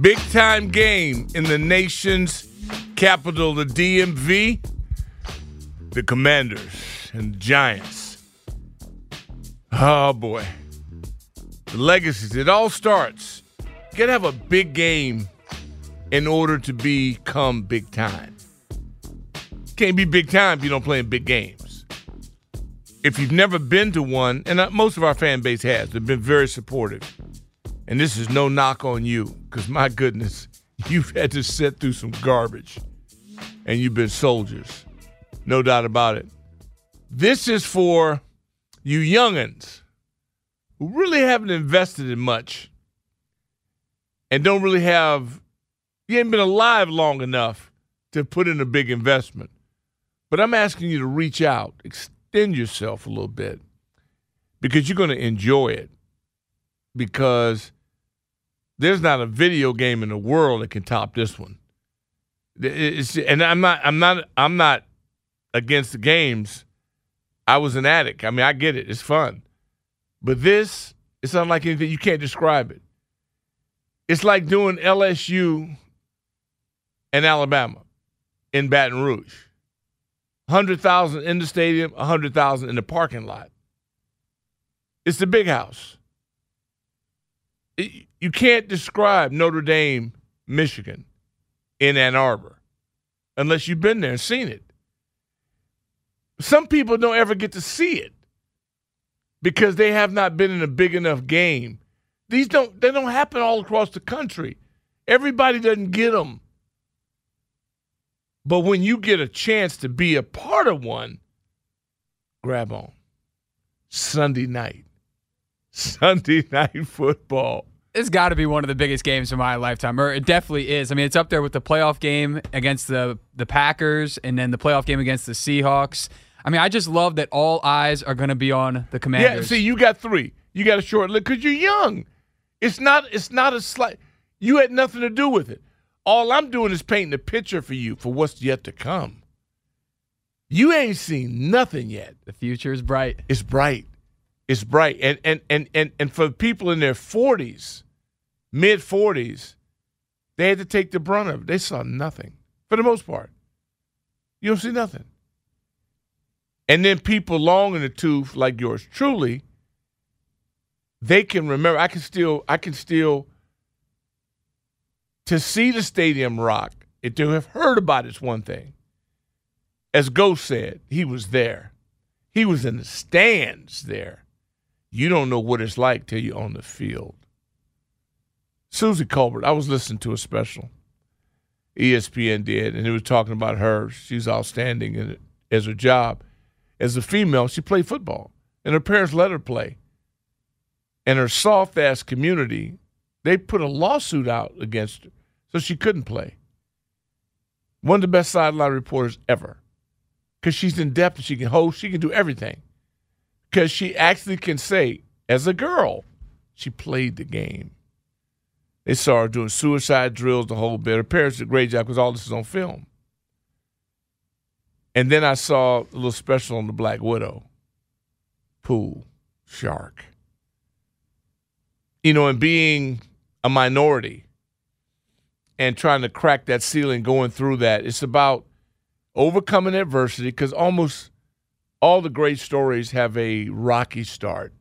Big time game in the nation's capital, the DMV. The Commanders and the Giants. Oh boy. The legacies. It all starts. You gotta have a big game in order to become big time. Can't be big time if you don't play in big games. If you've never been to one, and most of our fan base has, they've been very supportive. And this is no knock on you, because my goodness, you've had to sit through some garbage and you've been soldiers. No doubt about it. This is for you youngins who really haven't invested in much and don't really have, you ain't been alive long enough to put in a big investment. But I'm asking you to reach out, extend yourself a little bit because you're going to enjoy it. Because there's not a video game in the world that can top this one. It's, and I'm not, I'm not, I'm not against the games. I was an addict. I mean, I get it. It's fun. But this, it's unlike anything. You can't describe it. It's like doing LSU and Alabama in Baton Rouge. 100,000 in the stadium, 100,000 in the parking lot. It's the big house. You can't describe Notre Dame, Michigan in Ann Arbor unless you've been there and seen it. Some people don't ever get to see it because they have not been in a big enough game. These don't they don't happen all across the country. Everybody doesn't get them. But when you get a chance to be a part of one, grab on. Sunday night. Sunday night football. It's got to be one of the biggest games of my lifetime, or it definitely is. I mean, it's up there with the playoff game against the the Packers, and then the playoff game against the Seahawks. I mean, I just love that all eyes are going to be on the Commanders. Yeah, see, you got three. You got a short look because you're young. It's not. It's not a slight. You had nothing to do with it. All I'm doing is painting a picture for you for what's yet to come. You ain't seen nothing yet. The future is bright. It's bright. It's bright. And and and and and for people in their 40s, mid 40s, they had to take the brunt of it. They saw nothing for the most part. You don't see nothing. And then people long in the tooth like yours truly, they can remember. I can still, I can still, to see the stadium rock, and to have heard about it's one thing. As Ghost said, he was there. He was in the stands there. You don't know what it's like till you're on the field. Suzy Kolber, I was listening to a special ESPN did, and it was talking about her. She's outstanding in, as her job. As a female, she played football, and her parents let her play. And her soft ass community, they put a lawsuit out against her, so she couldn't play. One of the best sideline reporters ever, because she's in depth she can host, she can do everything. Because she actually can say, as a girl, she played the game. They saw her doing suicide drills the whole bit. Her parents did a great job because all this is on film. And then I saw a little special on the Black Widow pool shark. You know, and being a minority and trying to crack that ceiling, going through that. It's about overcoming adversity because almost all the great stories have a rocky start.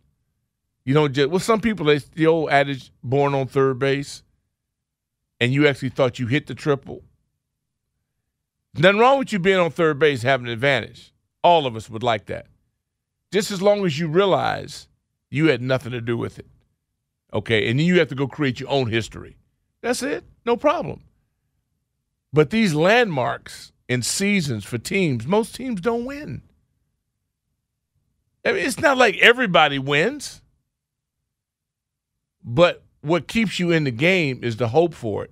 You don't just well, some people they the old adage born on third base, and you actually thought you hit the triple. Nothing wrong with you being on third base having an advantage. All of us would like that. Just as long as you realize you had nothing to do with it. Okay, and then you have to go create your own history. That's it. No problem. But these landmarks and seasons for teams, most teams don't win. I mean, it's not like everybody wins. But what keeps you in the game is the hope for it.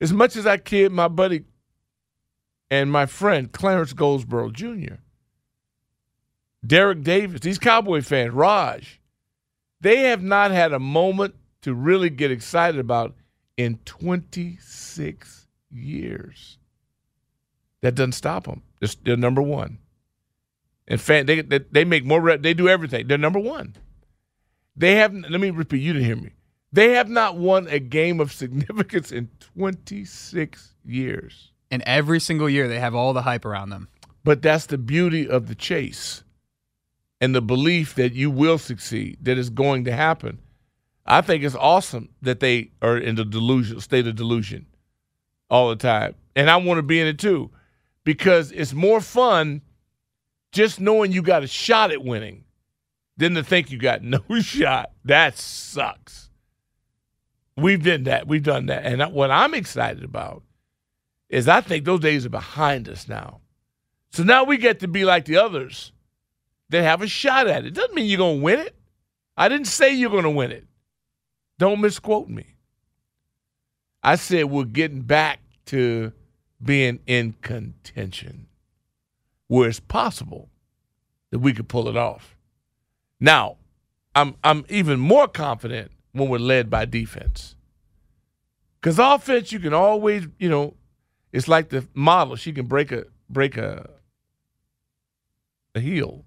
As much as I kid my buddy and my friend Clarence Goldsboro Jr., Derek Davis, these Cowboy fans, Raj, they have not had a moment to really get excited about in 26 years. That doesn't stop them. They're number one. In fact, they, they, they make more, they do everything. They're number one. They have, let me repeat, you didn't hear me. They have not won a game of significance in 26 years. And every single year, they have all the hype around them. But that's the beauty of the chase and the belief that you will succeed, that is going to happen. I think it's awesome that they are in the delusion, state of delusion all the time. And I want to be in it too because it's more fun just knowing you got a shot at winning than to think you got no shot. That sucks. We've done that. We've done that. And what I'm excited about is I think those days are behind us now. So now we get to be like the others that have a shot at it. Doesn't mean you're going to win it. I didn't say you're going to win it. Don't misquote me. I said we're getting back to being in contention where it's possible that we could pull it off. Now, I'm I'm even more confident when we're led by defense. Cause offense, you can always, you know, it's like the model. She can break a break a a heel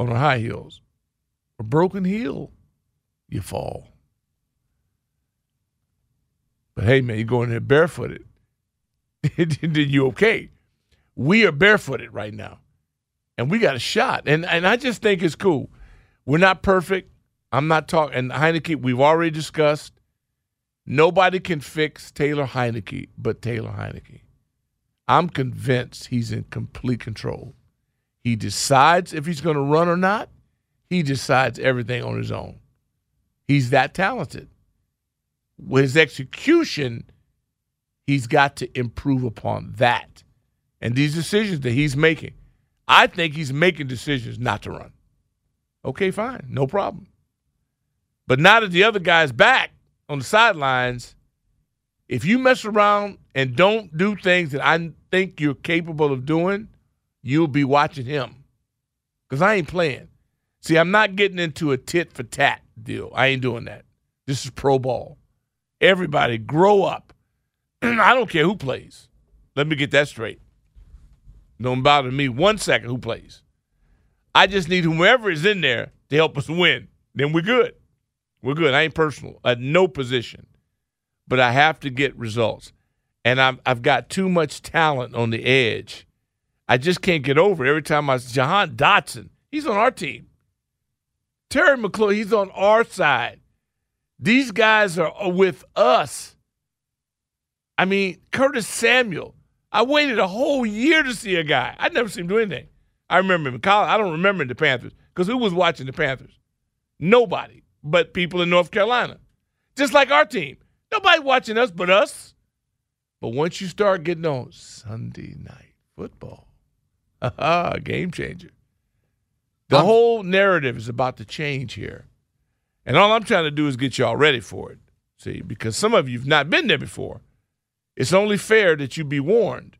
on her high heels. A broken heel, you fall. But hey, man, you go in there barefooted, then you okay. We are barefooted right now, and we got a shot. And and I just think it's cool. We're not perfect. I'm not talking. And Heinicke, we've already discussed. Nobody can fix Taylor Heinicke but Taylor Heinicke. I'm convinced he's in complete control. He decides if he's going to run or not. He decides everything on his own. He's that talented. With his execution, he's got to improve upon that. And these decisions that he's making, I think he's making decisions not to run. Okay, fine, no problem. But now that the other guy's back on the sidelines, if you mess around and don't do things that I think you're capable of doing, you'll be watching him. Because I ain't playing. See, I'm not getting into a tit for tat deal. I ain't doing that. This is pro ball. Everybody grow up. I don't care who plays. Let me get that straight. Don't bother me one second who plays. I just need whomever is in there to help us win. Then we're good. We're good. I ain't personal at no position, but I have to get results. And I've, I've got too much talent on the edge. I just can't get over every time I Jahan Dotson. He's on our team. Terry McLaurin, he's on our side. These guys are with us. I mean, Curtis Samuel. I waited a whole year to see a guy. I'd never seen him do anything. I remember him in college. I don't remember the Panthers because who was watching the Panthers? Nobody but people in North Carolina. Just like our team. Nobody watching us but us. But once you start getting on Sunday night football, game changer. The um, whole narrative is about to change here. And all I'm trying to do is get y'all ready for it. See, because some of you've not been there before. It's only fair that you be warned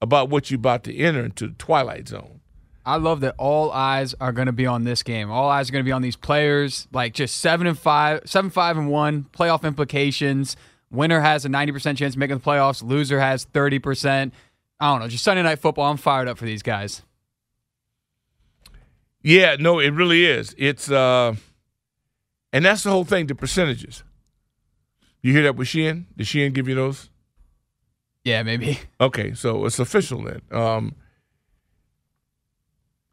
about what you're about to enter into the twilight zone. I love that all eyes are going to be on this game. All eyes are going to be on these players. Like just seven and five, seven five and one. Playoff implications. Winner has a ninety percent chance of making the playoffs. Loser has thirty percent. I don't know. Just Sunday night football. I'm fired up for these guys. Yeah, no, it really is. It's uh, and that's the whole thing. The percentages. You hear that with Sheehan? Did Sheehan give you those? Yeah, maybe. Okay, so it's official then. Um,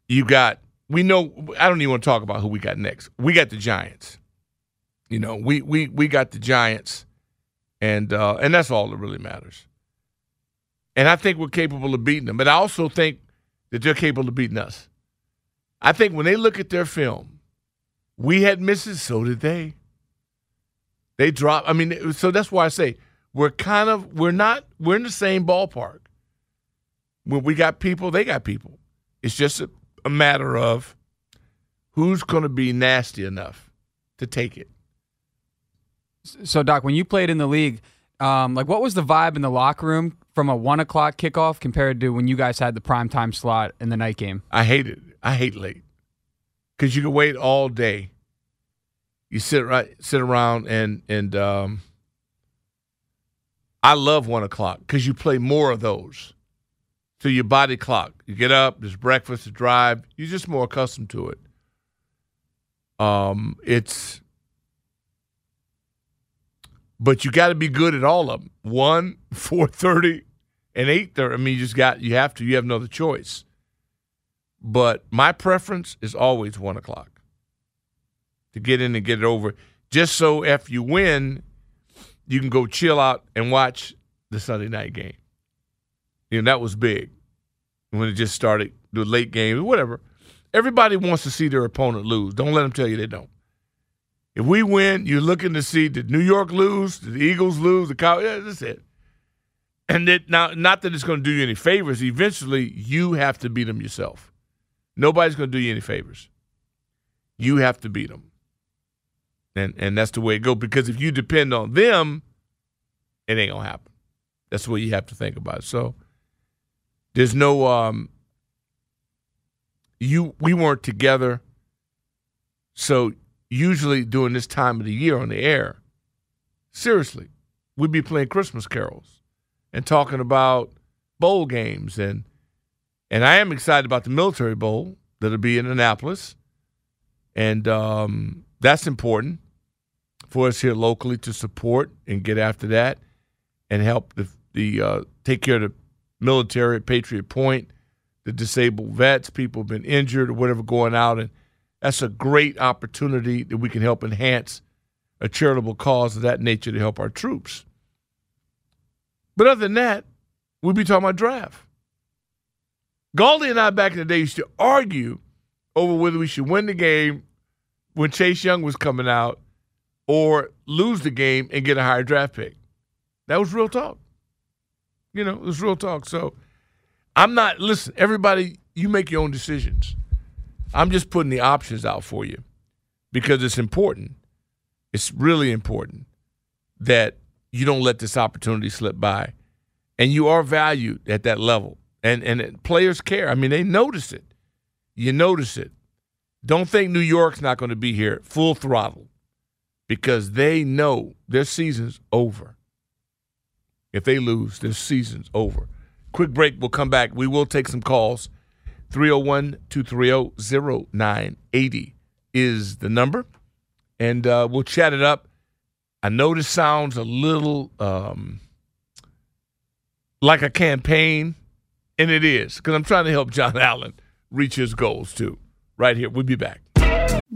you got we know I don't even want to talk about who we got next. We got the Giants. You know, we we we got the Giants, and uh, and that's all that really matters. And I think we're capable of beating them, but I also think that they're capable of beating us. I think when they look at their film, we had misses, so did they. They drop. I mean, so that's why I say we're kind of we're not we're in the same ballpark. When we got people, they got people. It's just a, a matter of who's going to be nasty enough to take it. So, Doc, when you played in the league, um, like what was the vibe in the locker room from a one o'clock kickoff compared to when you guys had the prime time slot in the night game? I hate it. I hate late because you can wait all day. You sit right, sit around, and and um, I love one o'clock because you play more of those. So your body clock. You get up, there's breakfast, the drive. You're just more accustomed to it. Um, it's, but you got to be good at all of them. One, four thirty, and eight thirty. I mean, you just got you have to. You have no other choice. But my preference is always one o'clock to get in and get it over. Just so if you win, you can go chill out and watch the Sunday night game. You know, that was big when it just started, the late games, whatever. Everybody wants to see their opponent lose. Don't let them tell you they don't. If we win, you're looking to see did New York lose, did the Eagles lose, the Cow. Yeah, that's it. And it, now, not that it's going to do you any favors. Eventually, you have to beat them yourself. Nobody's going to do you any favors. You have to beat them, and and that's the way it goes. Because if you depend on them, it ain't gonna happen. That's what you have to think about. So there's no um. You we weren't together, so usually during this time of the year on the air, seriously, we'd be playing Christmas carols and talking about bowl games. And and I am excited about the Military Bowl that'll be in Annapolis, and um, that's important for us here locally to support and get after that and help the the uh, take care of the military at Patriot Point, the disabled vets, people have been injured or whatever going out, and that's a great opportunity that we can help enhance a charitable cause of that nature to help our troops. But other than that, we'd be talking about draft. Galdi and I back in the day used to argue over whether we should win the game when Chase Young was coming out or lose the game and get a higher draft pick. That was real talk. You know, it was real talk. So I'm not, listen, everybody, you make your own decisions. I'm just putting the options out for you because it's important. It's really important that you don't let this opportunity slip by. And you are valued at that level. And and players care. I mean, they notice it. You notice it. Don't think New York's not going to be here full throttle because they know their season's over. If they lose, their season's over. Quick break. We'll come back. We will take some calls. 301 230 0980 is the number. And uh, we'll chat it up. I know this sounds a little um, like a campaign, and it is, because I'm trying to help John Allen reach his goals too. Right here. We'll be back.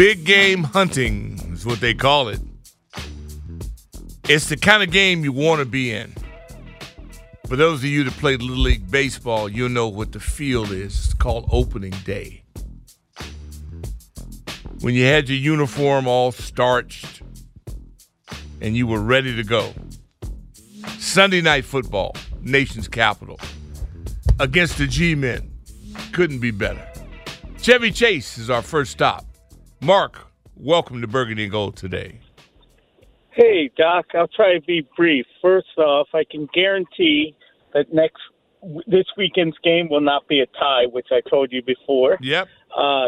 Big game hunting is what they call it. It's the kind of game you want to be in. For those of you that play Little League Baseball, you'll know what the field is. It's called opening day. When you had your uniform all starched and you were ready to go. Sunday night football, nation's capital, against the G men. Couldn't be better. Chevy Chase is our first stop. Mark, welcome to Burgundy Gold today. Hey, Doc. I'll try to be brief. First off, I can guarantee that next this weekend's game will not be a tie, which I told you before. Yep. Uh,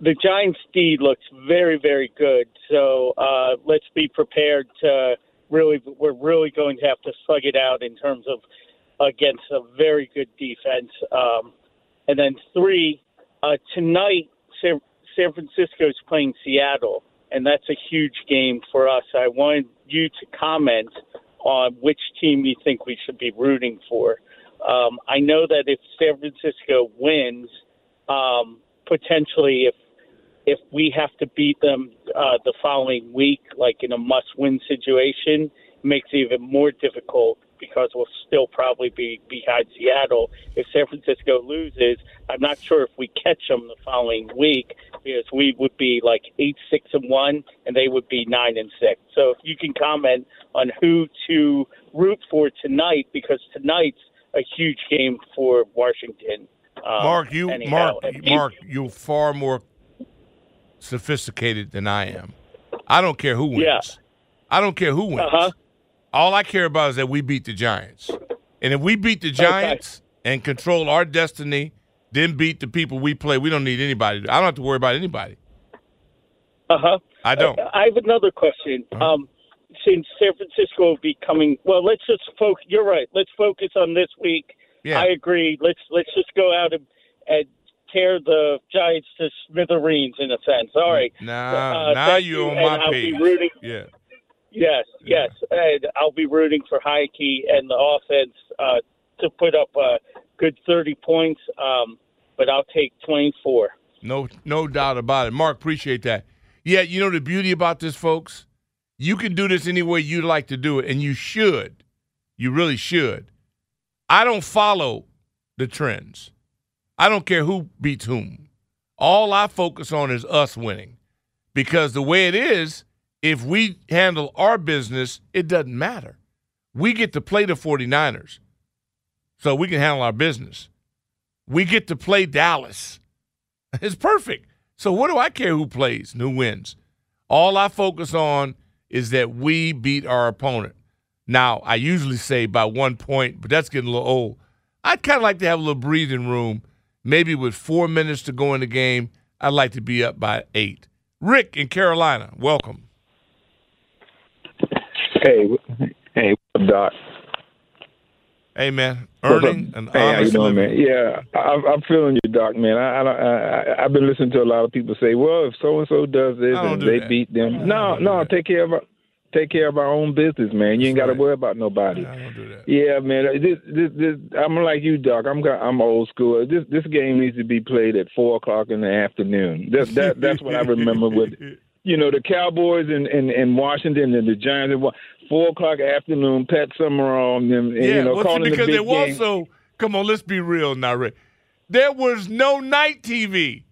the Giants' D looks very, very good. So uh, let's be prepared to really. We're really going to have to slug it out in terms of against a very good defense. Um, and then three uh, tonight, San, San Francisco is playing Seattle, and that's a huge game for us. I wanted you to comment on which team you think we should be rooting for. Um, I know that if San Francisco wins, um, potentially if if we have to beat them uh, the following week, like in a must-win situation, makes it even more difficult because we'll still probably be behind Seattle. If San Francisco loses, I'm not sure if we catch them the following week because we would be like eight, six, and one, and they would be nine and six. So if you can comment on who to root for tonight, because tonight's a huge game for Washington. Um, Mark, you anyhow. Mark And Mark, you're far more sophisticated than I am. I don't care who wins. Yeah. I don't care who wins. Uh-huh. All I care about is that we beat the Giants. And if we beat the Giants and control our destiny, then beat the people we play, we don't need anybody. I don't have to worry about anybody. Uh huh. I don't. I have another question. Uh-huh. Um, since San Francisco will be coming, well, let's just focus. You're right. Let's focus on this week. Yeah. I agree. Let's let's just go out and, and tear the Giants to smithereens in a sense. All right. Nah, Uh, now you're on my page. Yeah. Yes, yes, and I'll be rooting for Heike and the offense uh, to put up a good 30 points. Um, but I'll take 24. No, no doubt about it. Mark, appreciate that. Yeah, you know the beauty about this, folks. You can do this any way you like to do it, and you should. You really should. I don't follow the trends. I don't care who beats whom. All I focus on is us winning, because the way it is, if we handle our business, it doesn't matter. We get to play the 49ers, so we can handle our business. We get to play Dallas. It's perfect. So what do I care who plays and who wins? All I focus on is that we beat our opponent. Now, I usually say by one point, but that's getting a little old. I'd kind of like to have a little breathing room, maybe with four minutes to go in the game. I'd like to be up by eight. Rick in Carolina, welcome. Hey, hey, what's up, Doc? Hey, man, earning an Hey, how you honest doing, living. man? Yeah, I, I'm feeling you, Doc, man. I, I, I, I've been listening to a lot of people say, "Well, if so and so does this and do they that. beat them," no, no, take care of our, take care of our own business, man. You ain't got to worry about nobody. I don't do that. Yeah, man. Uh, this, this, this, I'm like you, Doc. I'm, I'm old school. This, this game needs to be played at four o'clock in the afternoon. That, that, that's what I remember with, you know, the Cowboys and and, and Washington and the Giants. Wa- four o'clock afternoon. Pat Summerall and them, and, Yeah, you know, well, see, calling because the big was game. also, come on, let's be real now, Rick. There was no night TV.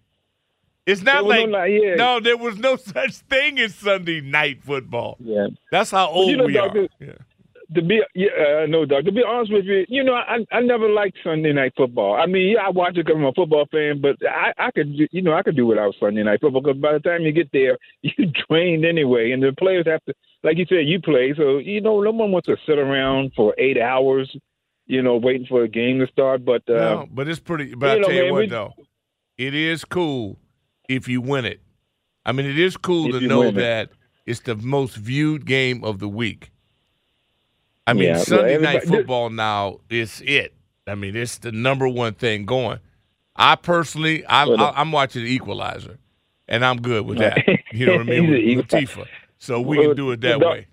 It's not was no like night- yeah. no, there was no such thing as Sunday night football. Yeah. That's how old you know, we Doctor, are. Yeah. To be, yeah, uh, no, Doc. To be honest with you, you know, I I never liked Sunday night football. I mean, yeah, I watch it because I'm a football fan, but I I could, you know, I could do without Sunday night football because by the time you get there, you drained anyway, and the players have to, like you said, you play, so you know, no one wants to sit around for eight hours, you know, waiting for a game to start. But uh, no, but it's pretty. But I know, tell you man, what, we- though, it is cool if you win it. I mean, it is cool to know win it. that it's the most viewed game of the week. I mean, Yeah, well, Sunday night football now is it. I mean, it's the number one thing going. I personally, I, Well, I, I'm watching the Equalizer, and I'm good with that. You know what I mean? With Latifah, so we Well, can do it that way.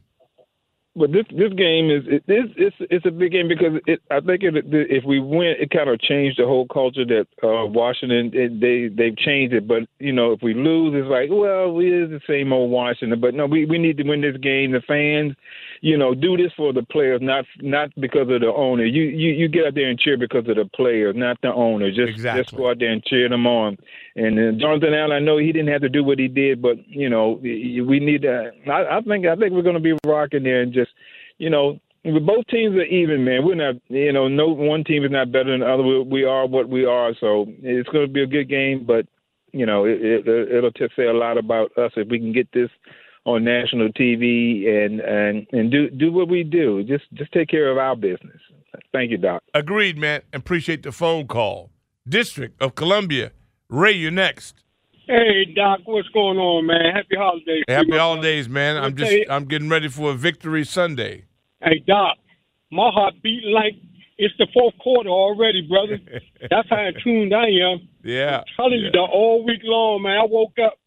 But this this game is it is it's it's a big game because it I think it, if we win it kind of changed the whole culture that uh, Washington it, they they've changed it. But you know if we lose it's like well we is the same old Washington. But no we we need to win this game. The fans you know do this for the players not not because of the owner. You you you get out there and cheer because of the players not the owner. Just just go out there and cheer them on and uh, Jonathan Allen I know he didn't have to do what he did but you know we need to I, I think I think we're going to be rocking there and just you know, both teams are even, man. We're not, you know, no one team is not better than the other. We, we are what we are, so it's going to be a good game. But you know, it, it, it'll just say a lot about us if we can get this on national TV and and and do do what we do. Just just take care of our business. Thank you, Doc. Agreed, man. Appreciate the phone call. District of Columbia, Ray, you're next. Hey Doc, what's going on, man? Happy holidays. Happy holidays, man. I'm just I'm getting ready for a victory Sunday. Hey Doc, my heart beating like it's the fourth quarter already, brother. That's how tuned I am. Yeah. telling you, yeah. dog, all week long, man. I woke up,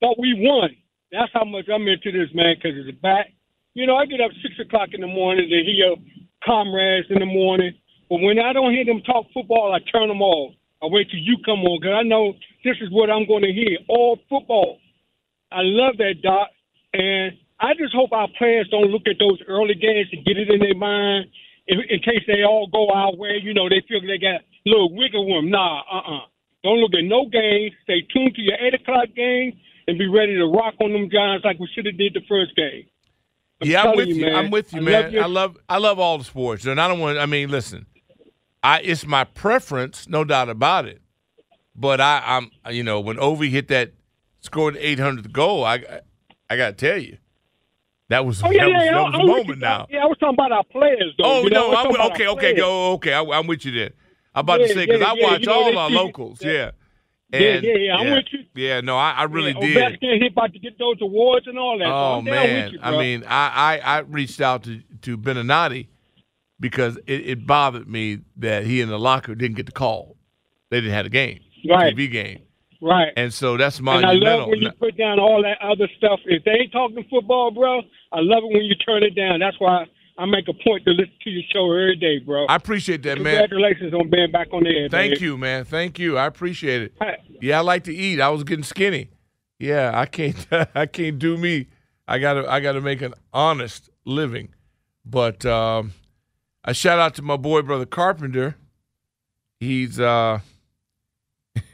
thought we won. That's how much I'm into this, man, because it's back. You know, I get up six o'clock in the morning to hear comrades in the morning. But when I don't hear them talk football, I turn them off. I wait till you come on, because I know this is what I'm going to hear all football. I love that, Doc. And I just hope our players don't look at those early games and get it in their mind in, in case they all go our way. You know, they feel they got a little wiggle room. Nah, uh-uh. Don't look at no games. Stay tuned to your 8 o'clock game and be ready to rock on them Giants like we should have did the first game. I'm yeah, I'm with you, man. I'm with you, I man. love your- I love I love all the sports, and I don't want. I mean, listen, I it's my preference, no doubt about it. But I, I'm, you know, when Ovi hit that scored the 800th goal, I, I, I got to tell you, that was Oh, yeah, that yeah, was, yeah. that was moment now. Yeah, I was talking about our players, though. Oh you know? No, I'm talking with, about okay, okay, go, okay. I, I'm with you then. I'm about to say because I watch you know, all our locals. yeah. Yeah. Yeah, And, yeah, yeah, I'm with you. Yeah, no, I, I really yeah, did. Ovechkin, he about to get those awards and all that. Oh I'm man, with you, I mean, I, I, I reached out to to Beninati because it, it bothered me that he and the locker didn't get the call. They didn't have a game, Right. TV game, right. and so that's And I love when you put down all that other stuff. If they ain't talking football, bro, I love it when you turn it down. That's why I make a point to listen to your show every day, bro. I appreciate that, man. Congratulations on being back on the air. Thank you, man. Thank you. I appreciate it. Hey, Yeah, I like to eat. I was getting skinny. Yeah, I can't. I can't do me. I gotta. I gotta make an honest living. But um, I shout out to my boy, brother Carpenter. He's uh.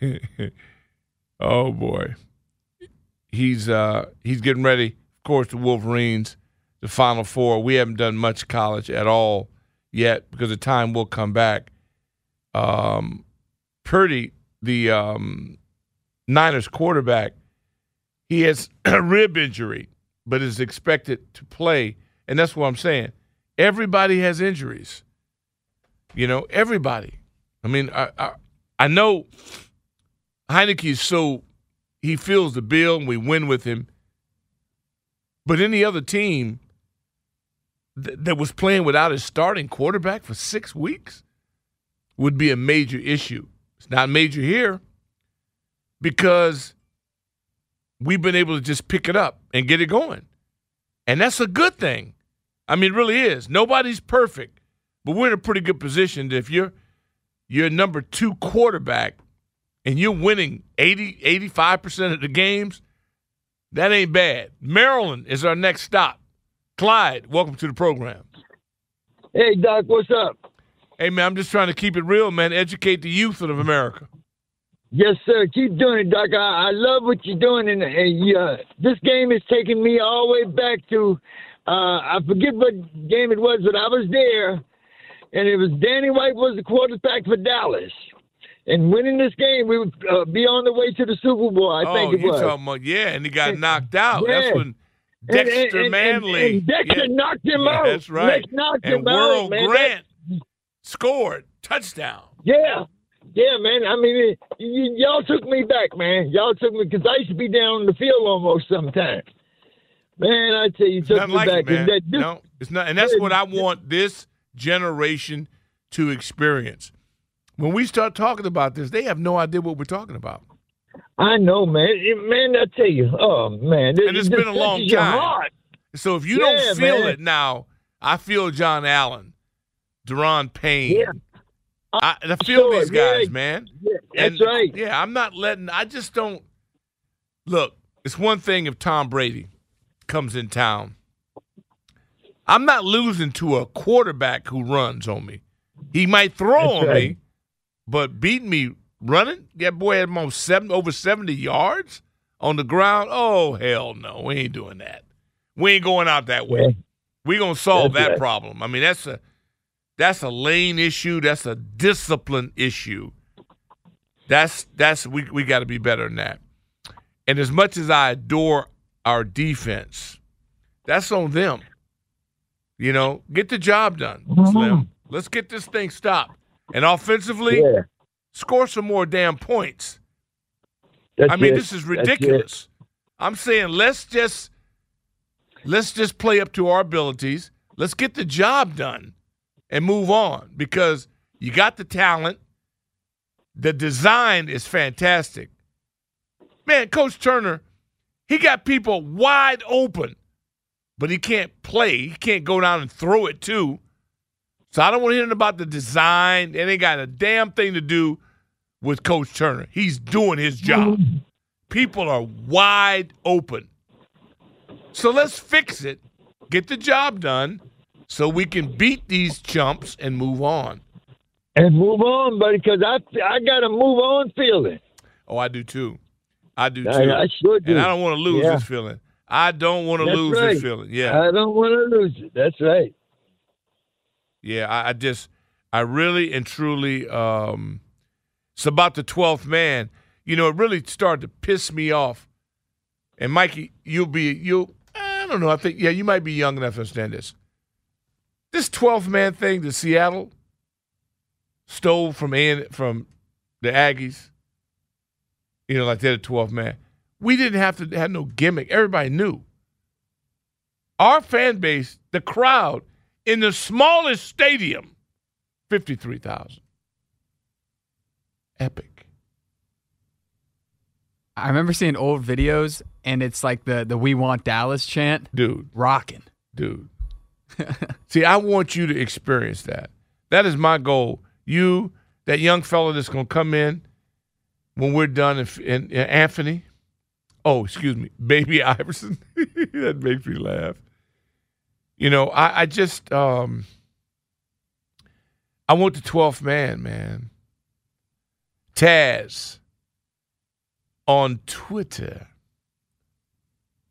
oh boy. He's uh. He's getting ready. Of course, the Wolverines, the Final Four. We haven't done much college at all yet because the time will come back. Um, Purdy, the um, Niners quarterback, he has a rib injury, but is expected to play. And that's what I'm saying. Everybody has injuries. You know, everybody. I mean, I, I, I know Heinicke is so he feels the bill and we win with him. But any other team th- that was playing without his starting quarterback for six weeks would be a major issue. It's not major here because we've been able to just pick it up and get it going. And that's a good thing. I mean, it really is. Nobody's perfect, but we're in a pretty good position that if you're you're number two quarterback and you're winning 80, 85% of the games, that ain't bad. Maryland is our next stop. Clyde, welcome to the program. Hey, Doc, what's up? Hey, man, I'm just trying to keep it real, man. Educate the youth of America. Yes, sir. Keep doing it, Doc. I, I love what you're doing, and, and uh, this game is taking me all the way back to uh, I forget what game it was, but I was there, and it was Danny White was the quarterback for Dallas. And winning this game, we would uh, be on the way to the Super Bowl. I oh, think it you was. talking about yeah, and he got knocked out. Yeah. That's when Dexter and, and, Manley. And, and Dexter yeah. knocked him Yeah, out. That's right. Dex knocked and him out, World man. Grant scored touchdown. Yeah. Yeah, man. I mean, it, y- y'all took me back, man. Y'all took me because I used to be down on the field almost sometimes. Man, I tell you, took Nothing like back. it, man. That, this, no, it's not, and that's what I want this generation to experience. When we start talking about this, they have no idea what we're talking about. I know, man. It- man, I tell you, oh man, And it's been a long time. So if you Yeah, don't feel man. it now, I feel John Allen, Daron Payne. Yeah. I, I feel Sure, these guys, yeah. man. Yeah, that's And, right. Yeah, I'm not letting. I just don't. Look, it's one thing if Tom Brady comes in town. I'm not losing to a quarterback who runs on me. He might throw That's on right. me, but beat me running. That boy had almost seven over 70 yards on the ground. Oh hell no, we ain't doing that. We ain't going out that way. Yeah. We gonna solve That's that right. problem. I mean, that's a that's a lane issue. That's a discipline issue. That's that's we we got to be better than that. And as much as I adore our defense, that's on them. You know, get the job done, Slim. Mm-hmm. Let's get this thing stopped. And offensively, Yeah. score some more damn points. That's I mean, it. this is ridiculous. I'm saying let's just let's just play up to our abilities. Let's get the job done and move on because you got the talent. The design is fantastic. Man, Coach Turner, he got people wide open, but he can't play. He can't go down and throw it too. So I don't want to hear about the design. It ain't got a damn thing to do with Coach Turner. He's doing his job. People are wide open. So let's fix it, get the job done, so we can beat these chumps and move on. And move on, buddy, because I I got a move on feeling. Oh, I do too. I do too. I, I sure do. and I don't want to lose Yeah. this feeling. I don't want to That's lose right. this feeling. Yeah. I don't want to lose it. That's right. Yeah, I, I just, I really and truly, um, it's about the 12th man. You know, it really started to piss me off. And Mikey, you'll be, you'll, I don't know, I think, yeah, you might be young enough to understand this. This 12th man thing that Seattle stole from from the Aggies, you know, like they're the 12th man. We didn't have to have no gimmick. Everybody knew. Our fan base, the crowd, in the smallest stadium, 53,000. Epic. I remember seeing old videos, and it's like the the "We Want Dallas" chant, Dude, rocking. dude. See, I want you to experience that. That is my goal. You, that young fella that's going to come in when we're done, and, and, and Anthony, oh, excuse me, Baby Iverson. that makes me laugh. You know, I, I just, um, I want the 12th man, man. Taz on Twitter.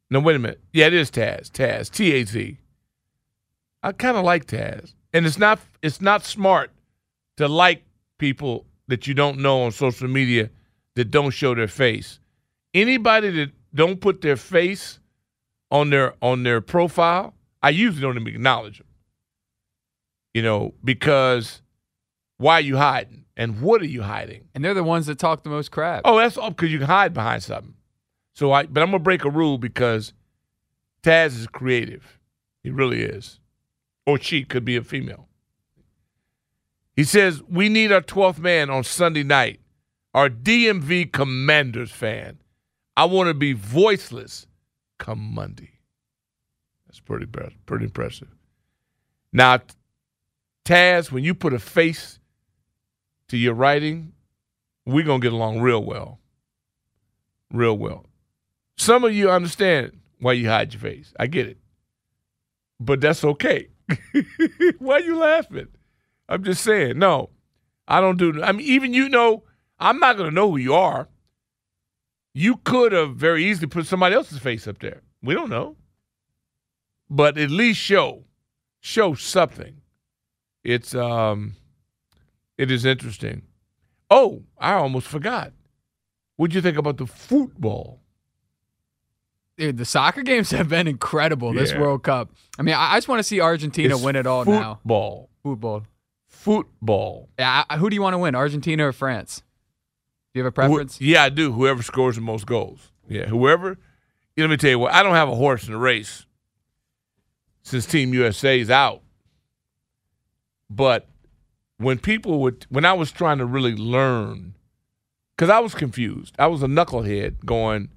No, wait a minute. Yeah, it is Taz. Taz. T A Z. I kind of like Taz, and it's not it's not smart to like people that you don't know on social media that don't show their face. Anybody that don't put their face on their on their profile, I usually don't even acknowledge them. You know, because why are you hiding? And what are you hiding? And they're the ones that talk the most crap. Oh, that's all because you can hide behind something. So I, but I'm gonna break a rule because Taz is creative. He really is, or she could be a female. He says we need our 12th man on Sunday night. Our DMV Commanders fan. I want to be voiceless come Monday. That's pretty pretty impressive. Now, Taz, when you put a face to your writing, we're gonna get along real well. Real well. Some of you understand why you hide your face. I get it. But that's okay. why are you laughing? I'm just saying, no. I don't do I mean, even you know, I'm not gonna know who you are. You could have very easily put somebody else's face up there. We don't know. But at least show. Show something. It's um it is interesting. Oh, I almost forgot. What'd you think about the football? Dude, the soccer games have been incredible this World Cup. I mean, I I just want to see Argentina It's win it all now. Football. Football. Football. Yeah, I- who do you want to win, Argentina or France? Do you have a preference? Wh- yeah, I do. Whoever scores the most goals. Yeah, whoever. Let me tell you what. I don't have a horse in the race since Team USA is out. But when people would, when I was trying to really learn, because I was confused. I was a knucklehead going,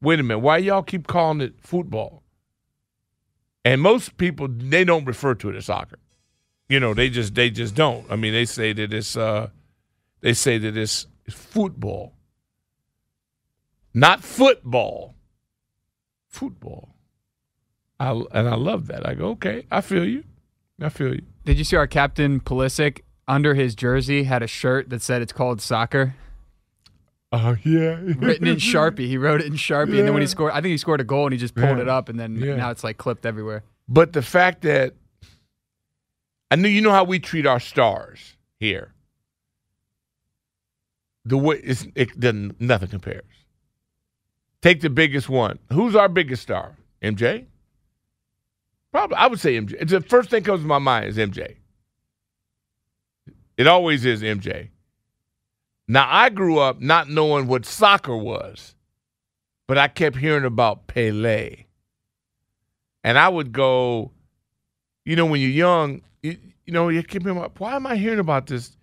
wait a minute, why y'all keep calling it football? And most people they don't refer to it as soccer. You know, they just they just don't. I mean, they say that it's uh they say that it's, it's football. Not football. Football. I, and I love that. I go, okay, I feel you. I feel you. Did you see our captain Pulisic under his jersey had a shirt that said it's called soccer? Oh yeah. Written in Sharpie. He wrote it in Sharpie, and then when he scored, I think he scored a goal, and he just pulled Yeah. it up, and then Yeah. now it's like clipped everywhere. But the fact that I know you know how we treat our stars here. The way it's, it doesn't nothing compares. Take the biggest one. Who's our biggest star? MJ. Probably, I would say MJ. It's the first thing comes to my mind is MJ. It always is MJ. Now I grew up not knowing what soccer was, but I kept hearing about Pele. And I would go, you know, when you're young, you, you know, you keep him up. Why am I hearing about this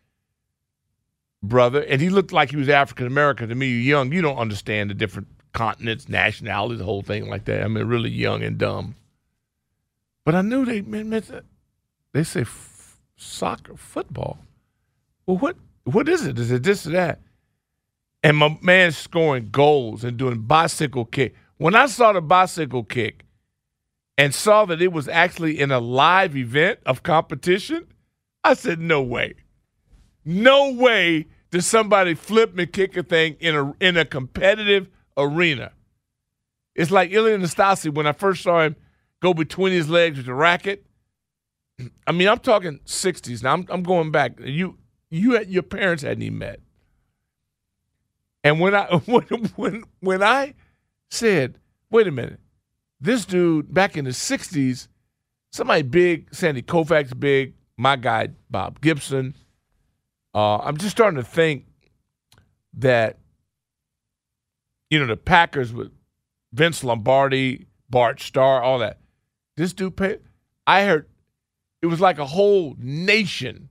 brother? And he looked like he was African American to me. You're young, you don't understand the different continents, nationalities, the whole thing like that. I mean, really young and dumb. But I knew they meant they say f- soccer, football. Well, what what is it? Is it this or that? And my man scoring goals and doing bicycle kick. When I saw the bicycle kick and saw that it was actually in a live event of competition, I said, no way. No way does somebody flip and kick a thing in a in a competitive arena. It's like Ilie Nastase when I first saw him go between his legs with the racket. I mean, I'm talking 60s now. I'm, I'm going back. You you your parents hadn't even met. And when I when when when I said, "Wait a minute, this dude back in the '60s, somebody big, Sandy Koufax big, my guy Bob Gibson." Uh, I'm just starting to think that you know the Packers with Vince Lombardi, Bart Starr, all that. This dude paid. I heard it was like a whole nation.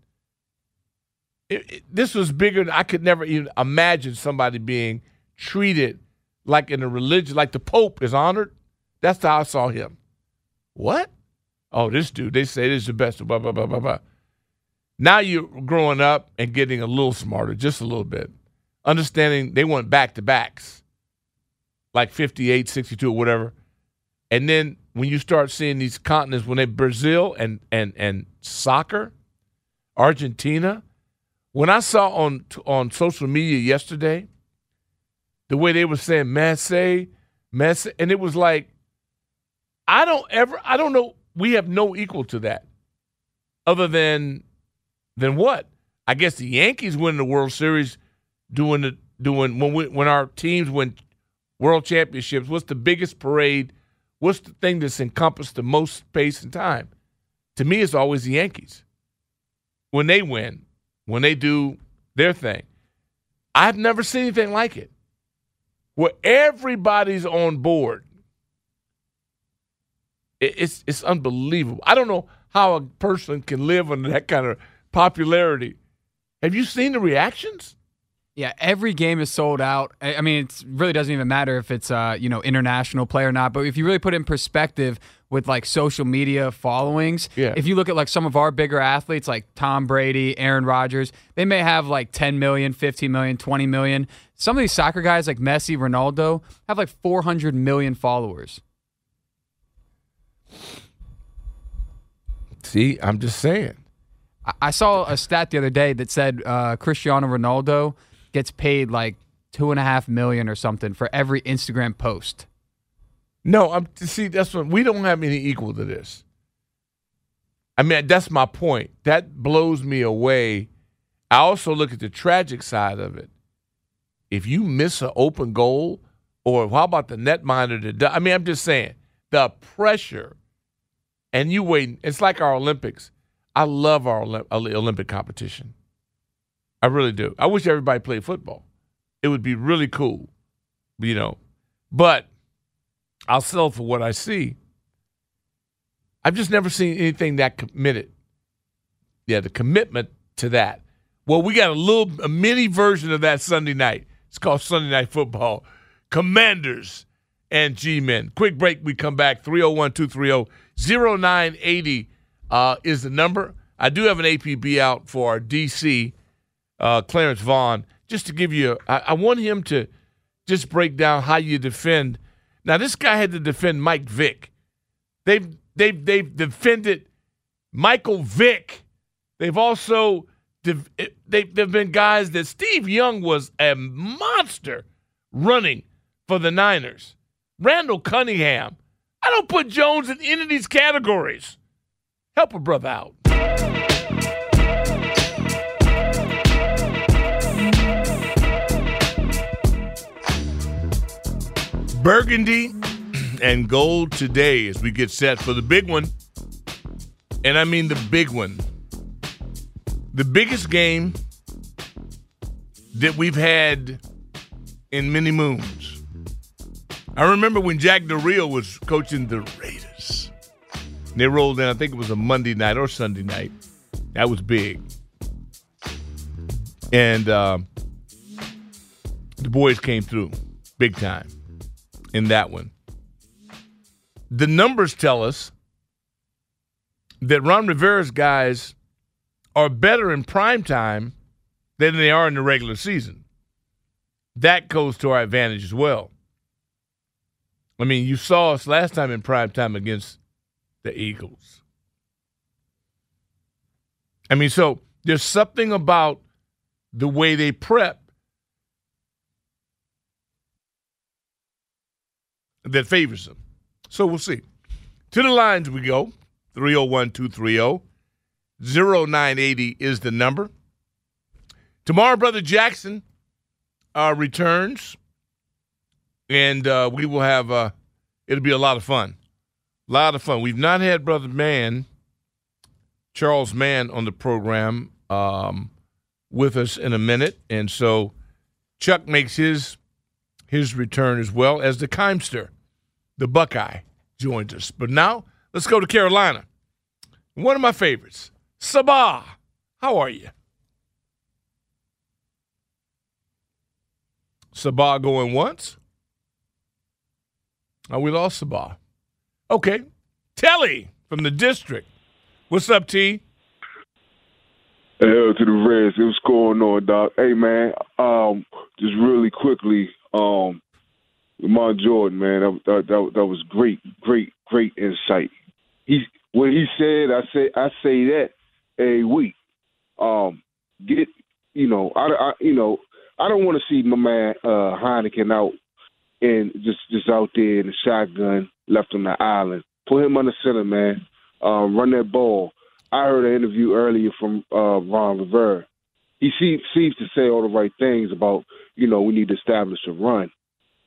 It- it- this was bigger. I could never even imagine somebody being treated like in a religion, like the Pope is honored. That's how I saw him. What? Oh, this dude. They say this is the best. Blah blah blah blah blah. Now you're growing up and getting a little smarter, just a little bit, understanding they went back to backs, like 58, 62, or whatever. And then when you start seeing these continents, when they Brazil and and and soccer, Argentina, when I saw on on social media yesterday, the way they were saying Messi, Messi, and it was like, I don't ever, I don't know, we have no equal to that, other than, than what? I guess the Yankees win the World Series, doing the doing when we when our teams win World Championships, what's the biggest parade? What's the thing that's encompassed the most space and time? To me, it's always the Yankees. When they win, when they do their thing. I've never seen anything like it. Where everybody's on board. It's it's unbelievable. I don't know how a person can live under that kind of popularity. Have you seen the reactions? Yeah, every game is sold out. I mean, it really doesn't even matter if it's uh, you know international play or not. But if you really put in perspective with like social media followings, yeah. if you look at like some of our bigger athletes like Tom Brady, Aaron Rodgers, they may have like 10 million, 15 million, 20 million. Some of these soccer guys like Messi, Ronaldo have like 400 million followers. See, I'm just saying. I saw a stat the other day that said uh, Cristiano Ronaldo gets paid like two and a half million or something for every Instagram post. No, I'm see that's what we don't have any equal to this. I mean, that's my point. That blows me away. I also look at the tragic side of it. If you miss an open goal, or how about the netminder to I mean, I'm just saying the pressure, and you wait. It's like our Olympics. I love our Olympic competition. I really do. I wish everybody played football. It would be really cool, you know. But I'll sell for what I see. I've just never seen anything that committed. Yeah, the commitment to that. Well, we got a little a mini version of that Sunday night. It's called Sunday Night Football. Commanders and G Men. Quick break. We come back. 301 230 0980 uh, is the number. I do have an APB out for our DC, uh, Clarence Vaughn, just to give you, I, I want him to just break down how you defend. Now, this guy had to defend Mike Vick. They've, they've, they've defended Michael Vick. They've also, they've, they've been guys that Steve Young was a monster running for the Niners. Randall Cunningham. I don't put Jones in any of these categories. Help a brother out. Burgundy and gold today as we get set for the big one. And I mean the big one. The biggest game that we've had in many moons. I remember when Jack Del Rio was coaching the Raiders. And they rolled in, I think it was a Monday night or Sunday night. That was big. And uh, the boys came through big time in that one. The numbers tell us that Ron Rivera's guys are better in prime time than they are in the regular season. That goes to our advantage as well. I mean, you saw us last time in prime time against the Eagles. I mean, so there's something about the way they prep that favors them. So we'll see. To the lines we go 301 230 0980 is the number. Tomorrow, Brother Jackson uh, returns, and uh, we will have, uh, it'll be a lot of fun. A lot of fun. We've not had Brother Mann, Charles Mann, on the program um, with us in a minute. And so Chuck makes his his return as well as the Keimster, the Buckeye, joins us. But now let's go to Carolina. One of my favorites, Sabah. How are you? Sabah going once. Oh, we lost Sabah. Okay. Telly from the district. What's up, T? Hell to the Reds. What's going on, Doc? Hey, man. Um, just really quickly, um, Lamar Jordan, man, that, that, that, that was great, great, great insight. He what he said, I say, I say that a week. Um, get, you know, I, I you know, I don't want to see my man uh, Heinicke out and just just out there in the shotgun left on the island. Put him on the center, man. Um, run that ball. I heard an interview earlier from uh, Ron Rivera. He seems, seems to say all the right things about, you know, we need to establish a run.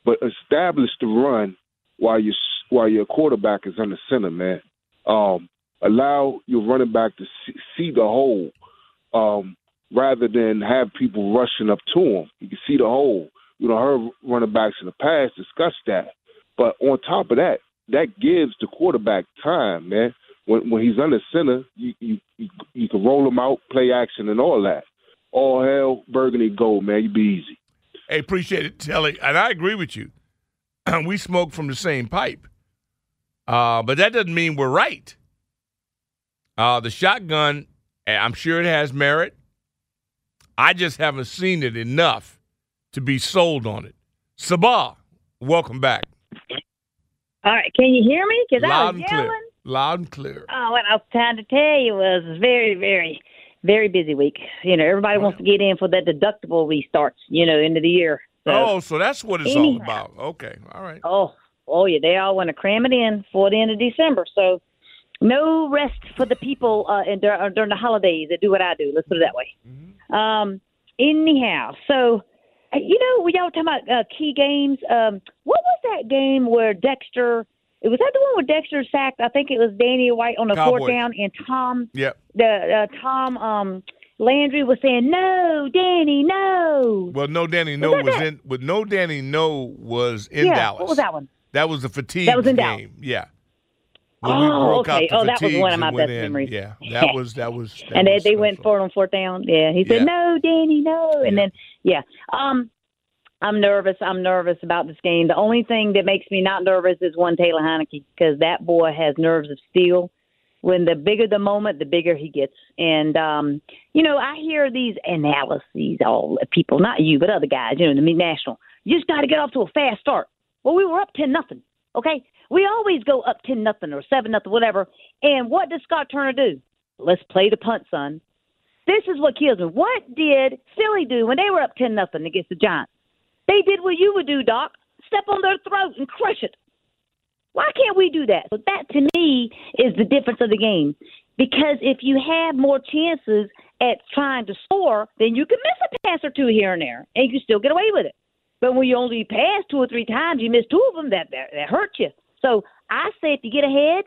but establish the run while you while your quarterback is on the center, man. Um, allow your running back to see, see the hole um, rather than have people rushing up to him. You can see the hole. You know, her running backs in the past discussed that. But on top of that, that gives the quarterback time, man. When when he's under center, you you you, you can roll him out, play action, and all that. All hell, burgundy gold, man. You be easy. Hey, appreciate it, Telly. And I agree with you. we smoke from the same pipe. Uh, but that doesn't mean we're right. Uh, the shotgun, eh, I'm sure it has merit. I just haven't seen it enough to be sold on it. Sabah, welcome back. All right, can you hear me? Because I Loud was and yelling. clear. Loud and clear. Oh, what I was trying to tell you was very, very, very busy week. You know, everybody wants to get in for that deductible restarts. You know, end of the year. So, oh, so that's what it's all about. Okay, all right. Oh, oh yeah, they all want to cram it in for the end of December. So, no rest for the people uh, in, dur- during the holidays that do what I do. Let's put it that way. Um, anyhow, so you know, we all talking about uh, key games. Um, what was that game where Dexter? It was that the one where Dexter sacked. I think it was Danny White on the fourth down, and Tom Yep. the uh, Tom um, Landry was saying, "No, Danny, no." Well, no Danny No that was in. With no Danny No was in yeah, Dallas. what was that one? That was the fatigue That was in game. Dallas. Yeah. Oh, okay. Oh, that was one of my best in. memories. Yeah, that was that was. That and they was they went for it on fourth down. Yeah, he said, Yeah. "No, Danny, no." And then yeah, um, I'm nervous. I'm nervous about this game. The only thing that makes me not nervous is one Taylor Heinicke because that boy has nerves of steel. When the bigger the moment, the bigger he gets. And um, you know, I hear these analyses, all people, not you, but other guys, you know, the national. You just got to get off to a fast start. Well, we were up ten nothing. Okay, we always go up ten nothing or seven nothing, whatever. And what does Scott Turner do? Let's play the punt, son. This is what kills me. What did Philly do when they were up ten nothing against the Giants? They did what you would do, Doc. Step on their throat and crush it. Why can't we do that? So that to me is the difference of the game. Because if you have more chances at trying to score, then you can miss a pass or two here and there, and you can still get away with it. But when you only pass two or three times, you miss two of them. That that, that hurts you. So I say if you get ahead,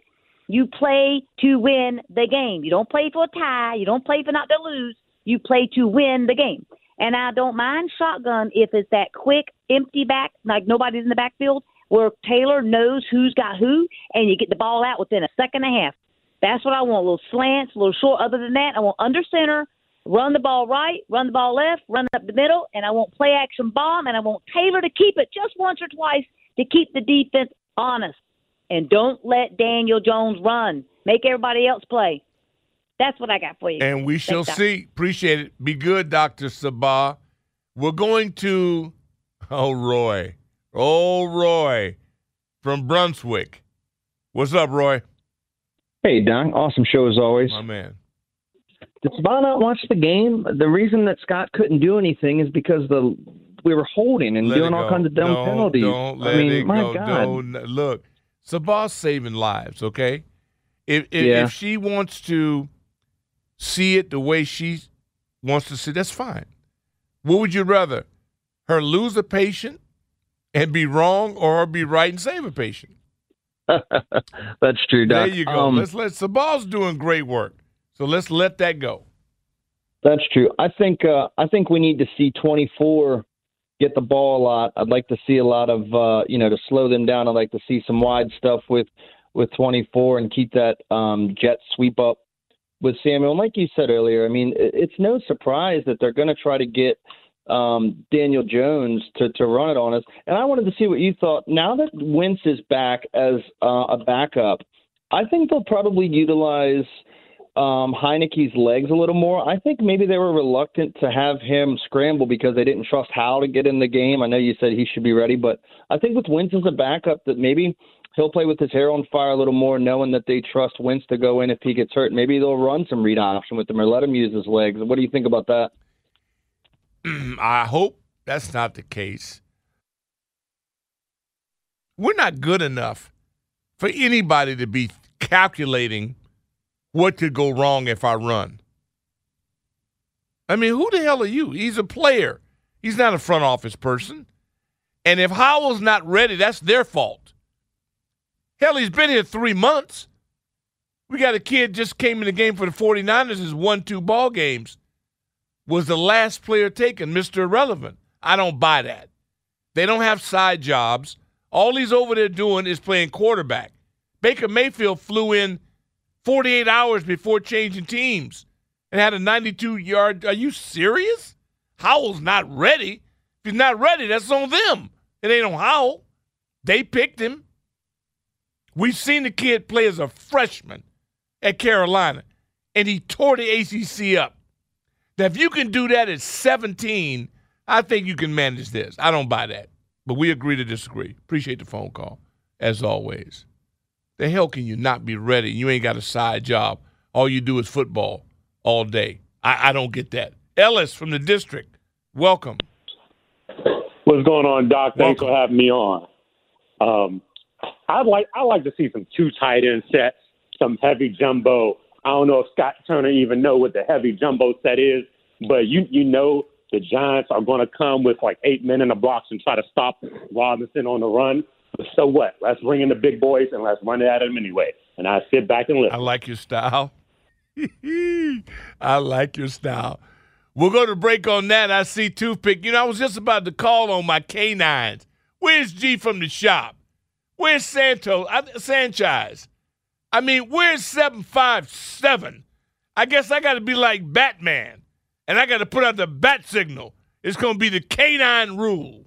you play to win the game. You don't play for a tie. You don't play for not to lose. You play to win the game. And I don't mind shotgun if it's that quick, empty back, like nobody's in the backfield, where Taylor knows who's got who, and you get the ball out within a second and a half. That's what I want. A little slants, a little short. Other than that, I want under center, run the ball right, run the ball left, run up the middle, and I want play action bomb, and I want Taylor to keep it just once or twice to keep the defense honest. And don't let Daniel Jones run. Make everybody else play. That's what I got for you. And we shall Thanks, Doc. see. Appreciate it. Be good, Dr. Sabah. We're going to, oh, Roy. Oh, Roy from Brunswick. What's up, Roy? Hey, Don. Awesome show as always. My man. Did Sabah not watch the game? The reason that Scott couldn't do anything is because the we were holding and Let doing all kinds of dumb Don't- penalties. Don't let I mean, it my go. God. Don't- look, Sabah's saving lives, okay? If, if, Yeah. if she wants to see it the way she wants to see, that's fine. What would you rather? Her lose a patient and be wrong or be right and save a patient? That's true, Doc. There you go. Um, let's let Sabah's doing great work. So let's let that go. That's true. I think uh, I think we need to see 24 get the ball a lot. I'd like to see a lot of uh, you know to slow them down. I'd like to see some wide stuff with with 24 and keep that um, jet sweep up with Samuel. And like you said earlier, I mean it's no surprise that they're going to try to get um, Daniel Jones to, to run it on us. And I wanted to see what you thought. Now that Wentz is back as uh, a backup, I think they'll probably utilize um, Heinicke's legs a little more. I think maybe they were reluctant to have him scramble because they didn't trust Howell to get in the game. I know you said he should be ready, but I think with Wentz as a backup, that maybe he'll play with his hair on fire a little more, knowing that they trust Wentz to go in if he gets hurt. Maybe they'll run some read option with him or let him use his legs. What do you think about that? I hope that's not the case. We're not good enough for anybody to be calculating what could go wrong if I run. I mean, who the hell are you? He's a player. He's not a front office person. And if Howell's not ready, that's their fault. Hell, he's been here three months. We got a kid just came in the game for the 49ers, has won two ball games, was the last player taken, Mr. Irrelevant. I don't buy that. They don't have side jobs. All he's over there doing is playing quarterback. Baker Mayfield flew in 48 hours before changing teams and had a 92 yard. Are you serious? Howell's not ready. If he's not ready, that's on them. It ain't on Howell. They picked him. We've seen the kid play as a freshman at Carolina, and he tore the ACC up. Now, if you can do that at 17, I think you can manage this. I don't buy that, but we agree to disagree. Appreciate the phone call, as always. The hell can you not be ready? You ain't got a side job. All you do is football all day. I, I don't get that. Ellis from the district, welcome. What's going on, Doc? Thanks for having me on. Um, I'd like I'd like to see some two tight end sets, some heavy jumbo. I don't know if Scott Turner even know what the heavy jumbo set is, but you you know the Giants are going to come with like eight men in the blocks and try to stop Robinson on the run. So what? Let's bring in the big boys and let's run it at them anyway. And I sit back and listen. I like your style. I like your style. We'll go to break on that. I see Toothpick. You know, I was just about to call on my canines. Where's G from the shop? Where's Santos? Sanchez? I mean, where's 757? I guess I got to be like Batman, and I got to put out the bat signal. It's going to be the canine rule.